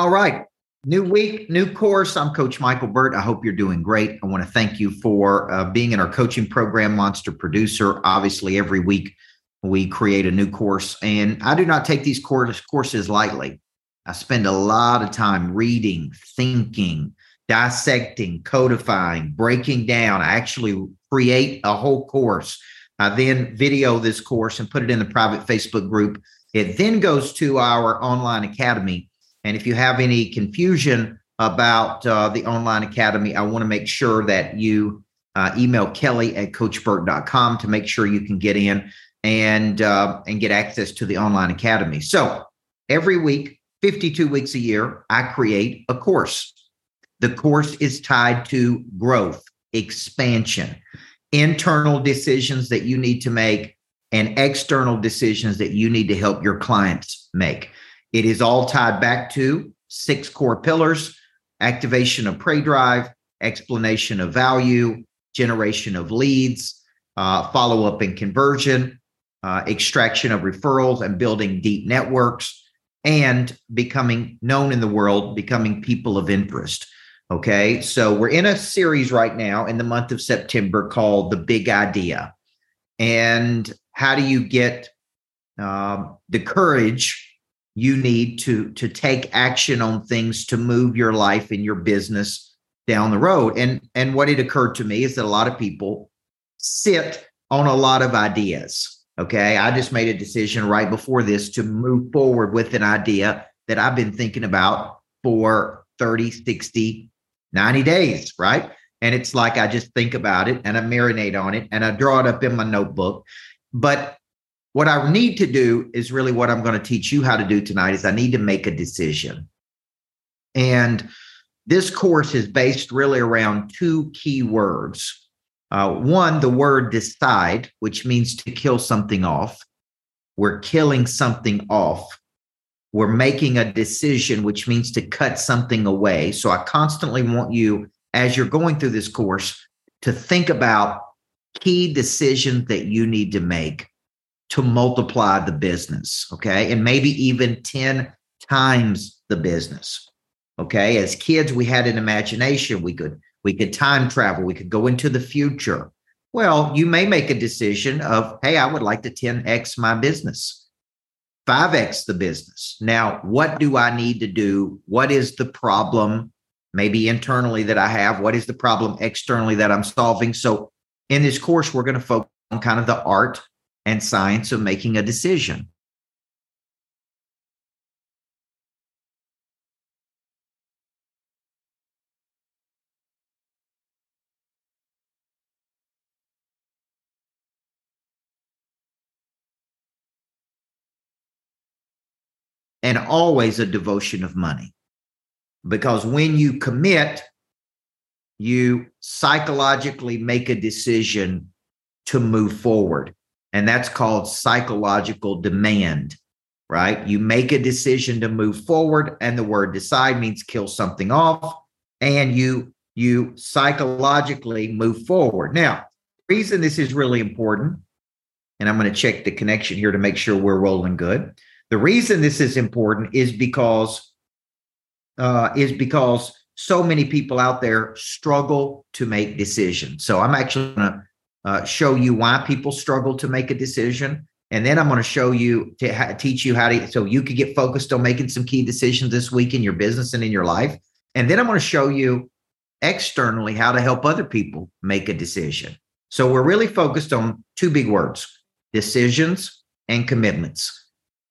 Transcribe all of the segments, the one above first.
All right. New week, new course. I'm Coach Michael Burt. I hope you're doing great. I want to thank you for uh, being in our coaching program, Monster Producer. Obviously, every week we create a new course, and I do not take these course, courses lightly. I spend a lot of time reading, thinking, dissecting, codifying, breaking down. I actually create a whole course. I then video this course and put it in the private Facebook group. It then goes to our online academy and if you have any confusion about uh, the online academy, I want to make sure that you uh, email Kelly at coachburt.com to make sure you can get in and uh, and get access to the online academy. So every week, 52 weeks a year, I create a course. The course is tied to growth, expansion, internal decisions that you need to make, and external decisions that you need to help your clients make. It is all tied back to six core pillars activation of prey drive, explanation of value, generation of leads, uh, follow up and conversion, uh, extraction of referrals, and building deep networks, and becoming known in the world, becoming people of interest. Okay. So we're in a series right now in the month of September called The Big Idea. And how do you get um, the courage you need to to take action on things to move your life and your business down the road. And and what it occurred to me is that a lot of people sit on a lot of ideas okay? I just made a decision right before this to move forward with an idea that i've been thinking about for 30 60 90 days right? And it's like i just think about it and i marinate on it and i draw it up in my notebook. But what I need to do is really what I'm going to teach you how to do tonight is I need to make a decision. And this course is based really around two key words. Uh, one, the word decide, which means to kill something off. We're killing something off. We're making a decision, which means to cut something away. So I constantly want you, as you're going through this course, to think about key decisions that you need to make to multiply the business. Okay. And maybe even 10 times the business. Okay. As kids, we had an imagination. We could, we could time travel. We could go into the future. Well, you may make a decision of, hey, I would like to 10x my business, 5x the business. Now, what do I need to do? What is the problem, maybe internally that I have? What is the problem externally that I'm solving? So, in this course, we're going to focus on kind of the art and science of making a decision. and always a devotion of money. Because when you commit, you psychologically make a decision to move forward. And that's called psychological demand, right? You make a decision to move forward, and the word decide means kill something off, and you you psychologically move forward. Now, reason this is really important, and I'm going to check the connection here to make sure we're rolling good. The reason this is important is because uh, is because so many people out there struggle to make decisions. So I'm actually going to uh, show you why people struggle to make a decision. And then I'm going to show you to ha- teach you how to, so you could get focused on making some key decisions this week in your business and in your life. And then I'm going to show you externally how to help other people make a decision. So we're really focused on two big words decisions and commitments.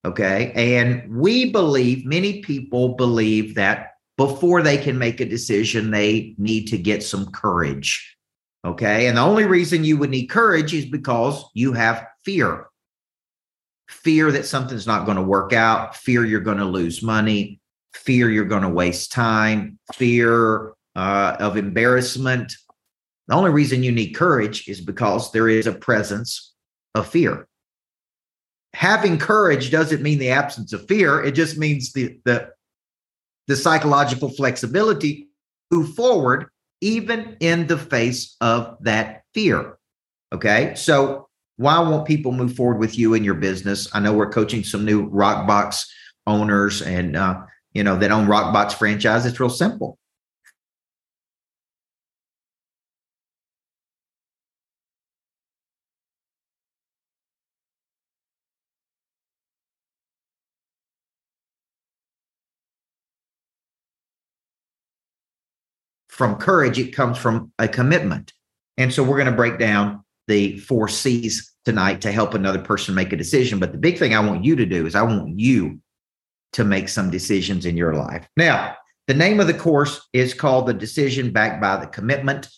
Okay. And we believe, many people believe that before they can make a decision, they need to get some courage. Okay. And the only reason you would need courage is because you have fear fear that something's not going to work out, fear you're going to lose money, fear you're going to waste time, fear uh, of embarrassment. The only reason you need courage is because there is a presence of fear. Having courage doesn't mean the absence of fear. It just means the the, the psychological flexibility to move forward even in the face of that fear. Okay. So, why won't people move forward with you in your business? I know we're coaching some new Rockbox owners, and uh, you know, that own Rockbox franchise, it's real simple. From courage, it comes from a commitment. And so we're going to break down the four C's tonight to help another person make a decision. But the big thing I want you to do is I want you to make some decisions in your life. Now, the name of the course is called The Decision Backed by the Commitment.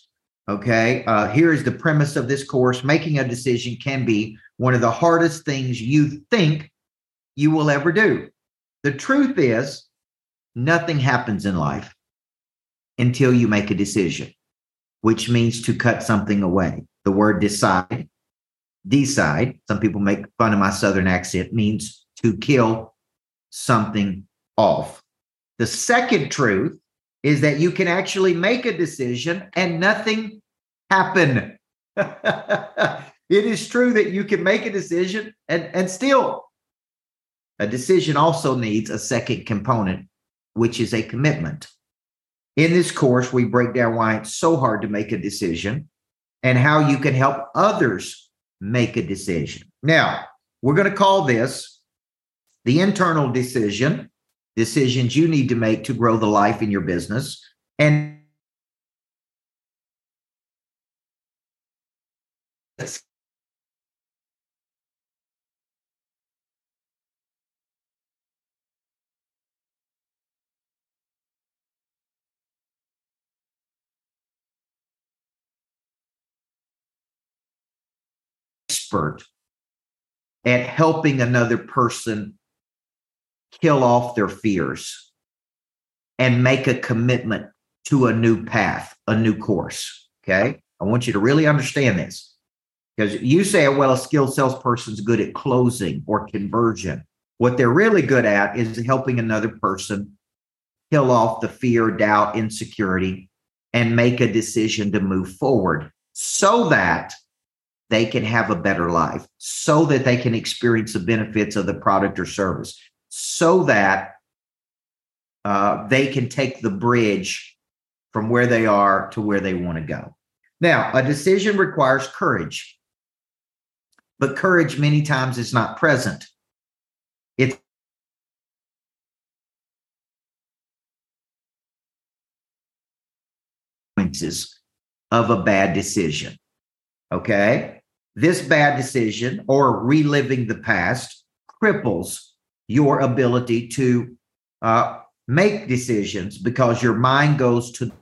Okay. Uh, here is the premise of this course making a decision can be one of the hardest things you think you will ever do. The truth is, nothing happens in life until you make a decision, which means to cut something away. The word decide, decide, some people make fun of my southern accent, means to kill something off. The second truth is that you can actually make a decision and nothing happen. it is true that you can make a decision and, and still a decision also needs a second component, which is a commitment. In this course, we break down why it's so hard to make a decision and how you can help others make a decision. Now, we're going to call this the internal decision, decisions you need to make to grow the life in your business. And expert at helping another person kill off their fears and make a commitment to a new path, a new course. Okay. I want you to really understand this because you say, well, a skilled salesperson is good at closing or conversion. What they're really good at is helping another person kill off the fear, doubt, insecurity, and make a decision to move forward so that they can have a better life, so that they can experience the benefits of the product or service, so that uh, they can take the bridge from where they are to where they want to go. Now, a decision requires courage, but courage many times is not present. It's of a bad decision. Okay. This bad decision or reliving the past cripples your ability to uh, make decisions because your mind goes to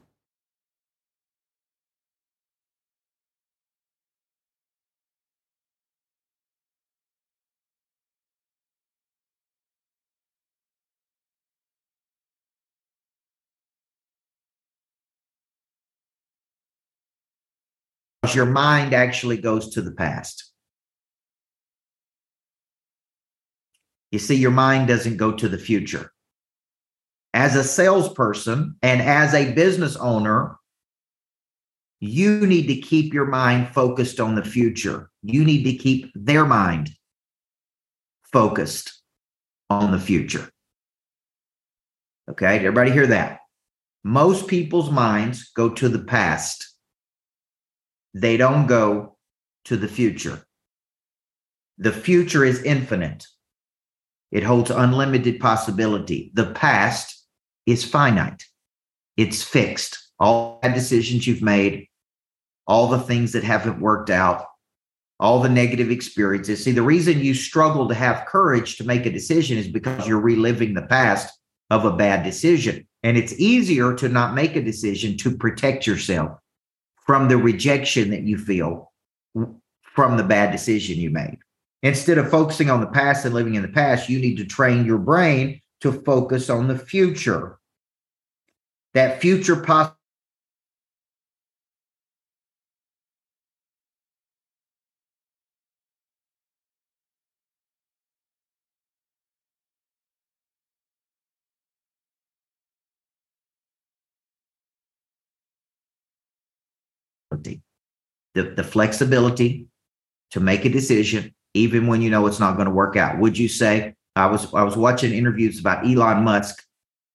your mind actually goes to the past. You see, your mind doesn't go to the future. As a salesperson and as a business owner, you need to keep your mind focused on the future. You need to keep their mind focused on the future. Okay, everybody hear that? Most people's minds go to the past, they don't go to the future. The future is infinite. It holds unlimited possibility. The past is finite, it's fixed. All bad decisions you've made, all the things that haven't worked out, all the negative experiences. See, the reason you struggle to have courage to make a decision is because you're reliving the past of a bad decision. And it's easier to not make a decision to protect yourself from the rejection that you feel from the bad decision you made. Instead of focusing on the past and living in the past, you need to train your brain to focus on the future. That future possibility. The, the flexibility to make a decision even when you know it's not going to work out? Would you say I was I was watching interviews about Elon Musk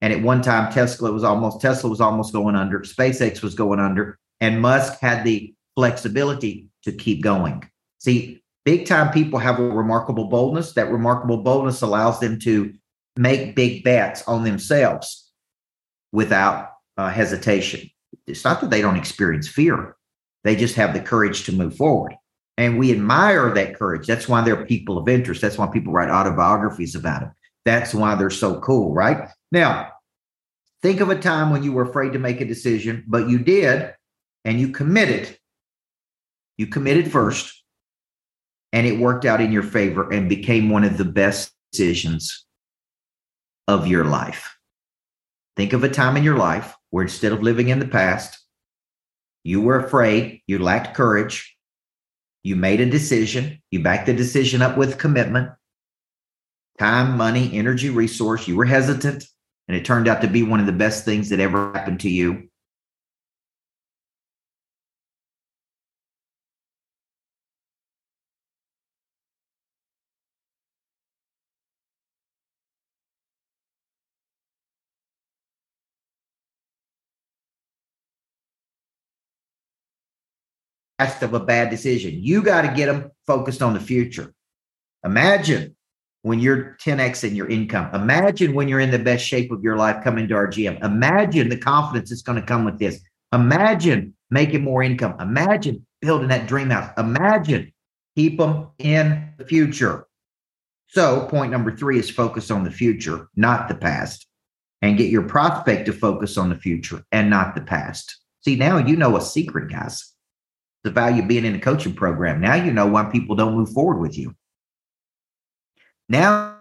And at one time, Tesla was almost Tesla was almost going under, SpaceX was going under, and Musk had the flexibility to keep going. See, big time people have a remarkable boldness. That remarkable boldness allows them to make big bets on themselves without uh, hesitation. It's not that they don't experience fear, they just have the courage to move forward. And we admire that courage. That's why they're people of interest. That's why people write autobiographies about them. That's why they're so cool, right? Now, think of a time when you were afraid to make a decision, but you did and you committed. You committed first and it worked out in your favor and became one of the best decisions of your life. Think of a time in your life where instead of living in the past, you were afraid, you lacked courage, you made a decision, you backed the decision up with commitment, time, money, energy, resource, you were hesitant, and it turned out to be one of the best things that ever happened to you. Of a bad decision. You got to get them focused on the future. Imagine when you're 10x in your income. Imagine when you're in the best shape of your life coming to our gym. Imagine the confidence that's going to come with this. Imagine making more income. Imagine building that dream house. Imagine keep them in the future. So, point number three is focus on the future, not the past, and get your prospect to focus on the future and not the past. See, now you know a secret, guys the value of being in a coaching program. Now you know why people don't move forward with you. Now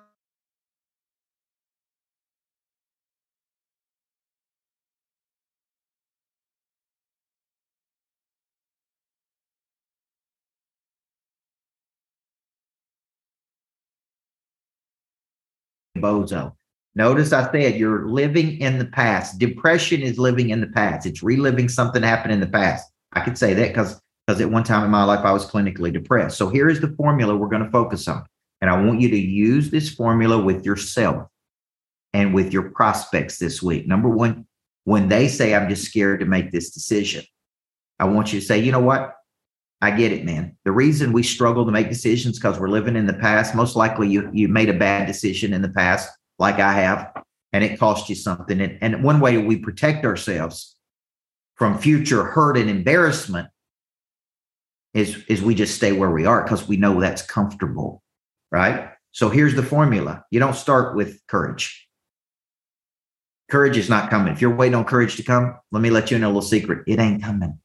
bozo. Notice I said you're living in the past. Depression is living in the past. It's reliving something happened in the past. I could say that because because at one time in my life I was clinically depressed. So here is the formula we're going to focus on. And I want you to use this formula with yourself and with your prospects this week. Number one, when they say, I'm just scared to make this decision, I want you to say, you know what? I get it, man. The reason we struggle to make decisions because we're living in the past. Most likely you you made a bad decision in the past, like I have, and it cost you something. And, and one way we protect ourselves from future hurt and embarrassment is is we just stay where we are because we know that's comfortable, right? So here's the formula. You don't start with courage. Courage is not coming. If you're waiting on courage to come, let me let you know a little secret. It ain't coming.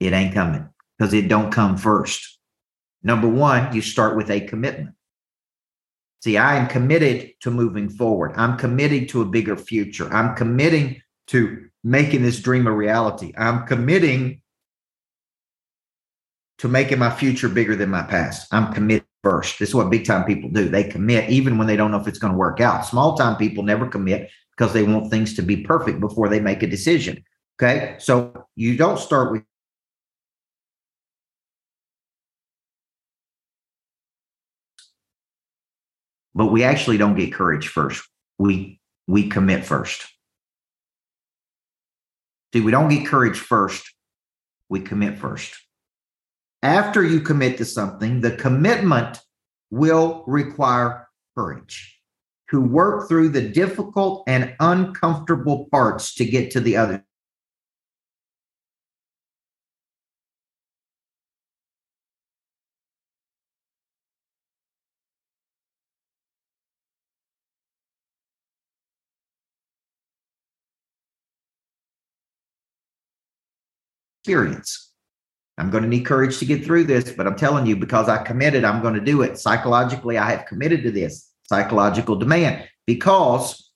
It ain't coming because it don't come first. Number one, you start with a commitment. See, I am committed to moving forward. I'm committed to a bigger future. I'm committing to making this dream a reality. I'm committing to making my future bigger than my past. I'm committed first. This is what big time people do. They commit even when they don't know if it's going to work out. Small time people never commit because they want things to be perfect before they make a decision. Okay. So you don't start with but we actually don't get courage first. We we commit first. See, we don't get courage first. We commit first after you commit to something, the commitment will require courage to work through the difficult and uncomfortable parts to get to the other. Experience. I'm going to need courage to get through this, but I'm telling you, because I committed, I'm going to do it. Psychologically, I have committed to this psychological demand because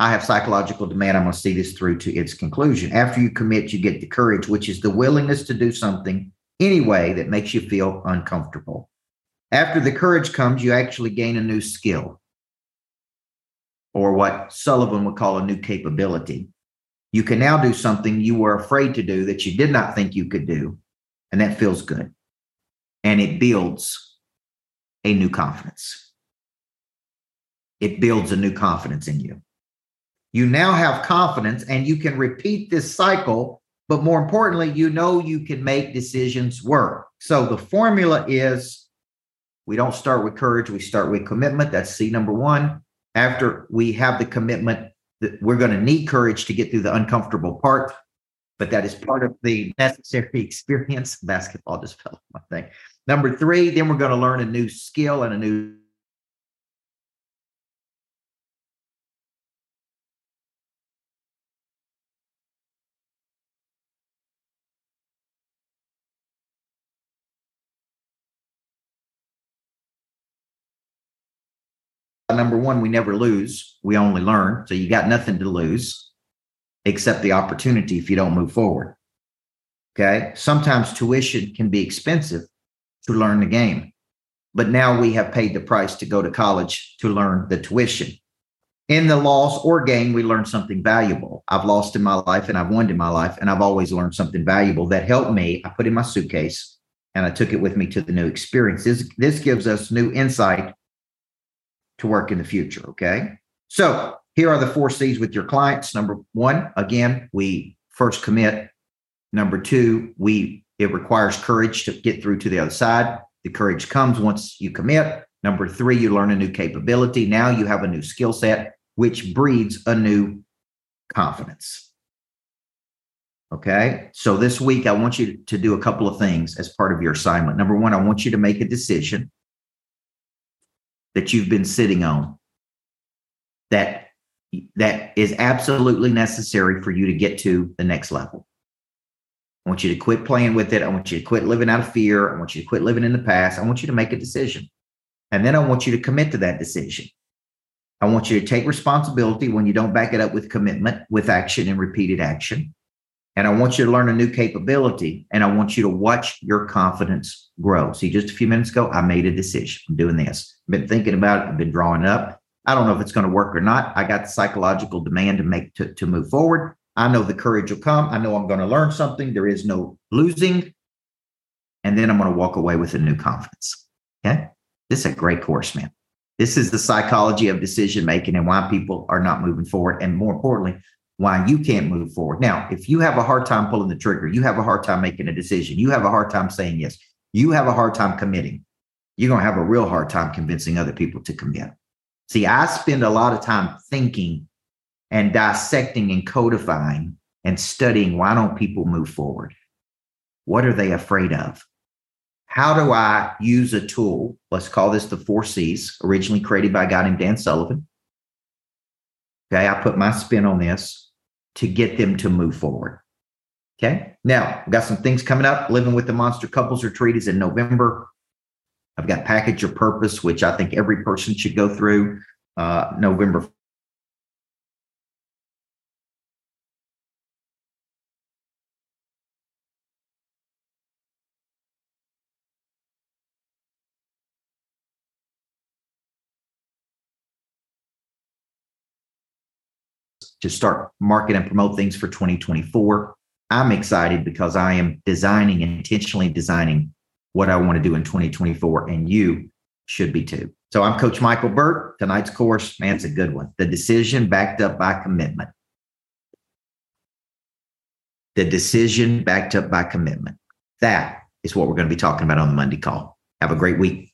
I have psychological demand. I'm going to see this through to its conclusion. After you commit, you get the courage, which is the willingness to do something anyway that makes you feel uncomfortable. After the courage comes, you actually gain a new skill or what Sullivan would call a new capability. You can now do something you were afraid to do that you did not think you could do and that feels good. And it builds a new confidence. It builds a new confidence in you. You now have confidence and you can repeat this cycle. But more importantly, you know you can make decisions work. So the formula is we don't start with courage, we start with commitment. That's C number one. After we have the commitment, that we're going to need courage to get through the uncomfortable part, but that is part of the necessary experience. Basketball just fell my thing. Number three, then we're going to learn a new skill and a new number one, we never lose. We only learn. So you got nothing to lose except the opportunity if you don't move forward. Okay. Sometimes tuition can be expensive to learn the game, but now we have paid the price to go to college to learn the tuition. In the loss or gain, we learn something valuable. I've lost in my life and I've won in my life, and I've always learned something valuable that helped me. I put in my suitcase and I took it with me to the new experience. This, this gives us new insight to work in the future. Okay. So here are the four C's with your clients. Number one, again, we first commit. Number two, we it requires courage to get through to the other side. The courage comes once you commit. Number three, you learn a new capability. Now you have a new skill set, which breeds a new confidence. Okay. So this week, I want you to do a couple of things as part of your assignment. Number one, I want you to make a decision that you've been sitting on that that is absolutely necessary for you to get to the next level. I want you to quit playing with it. I want you to quit living out of fear. I want you to quit living in the past. I want you to make a decision. And then I want you to commit to that decision. I want you to take responsibility when you don't back it up with commitment, with action and repeated action. And I want you to learn a new capability and I want you to watch your confidence grow. See, just a few minutes ago, I made a decision. I'm doing this. I've been thinking about it. I've been drawing up. I don't know if it's going to work or not. I got the psychological demand to make to, to move forward. I know the courage will come. I know I'm going to learn something. There is no losing. And then I'm going to walk away with a new confidence. Okay. This is a great course, man. This is the psychology of decision making and why people are not moving forward. And more importantly, why you can't move forward. Now, if you have a hard time pulling the trigger, you have a hard time making a decision, you have a hard time saying yes, you have a hard time committing, you're going to have a real hard time convincing other people to commit. See, I spend a lot of time thinking and dissecting and codifying and studying why don't people move forward? What are they afraid of? How do I use a tool? Let's call this the four C's, originally created by a guy named Dan Sullivan. Okay, I put my spin on this to get them to move forward. Okay. Now, I've got some things coming up. Living with the Monster Couples Retreat is in November. I've got Package Your Purpose, which I think every person should go through uh, November to start market and promote things for 2024. I'm excited because I am designing, intentionally designing what I want to do in 2024, and you should be too. So I'm Coach Michael Burt. Tonight's course, man, it's a good one. The decision backed up by commitment. The decision backed up by commitment. That is what we're going to be talking about on the Monday call. Have a great week.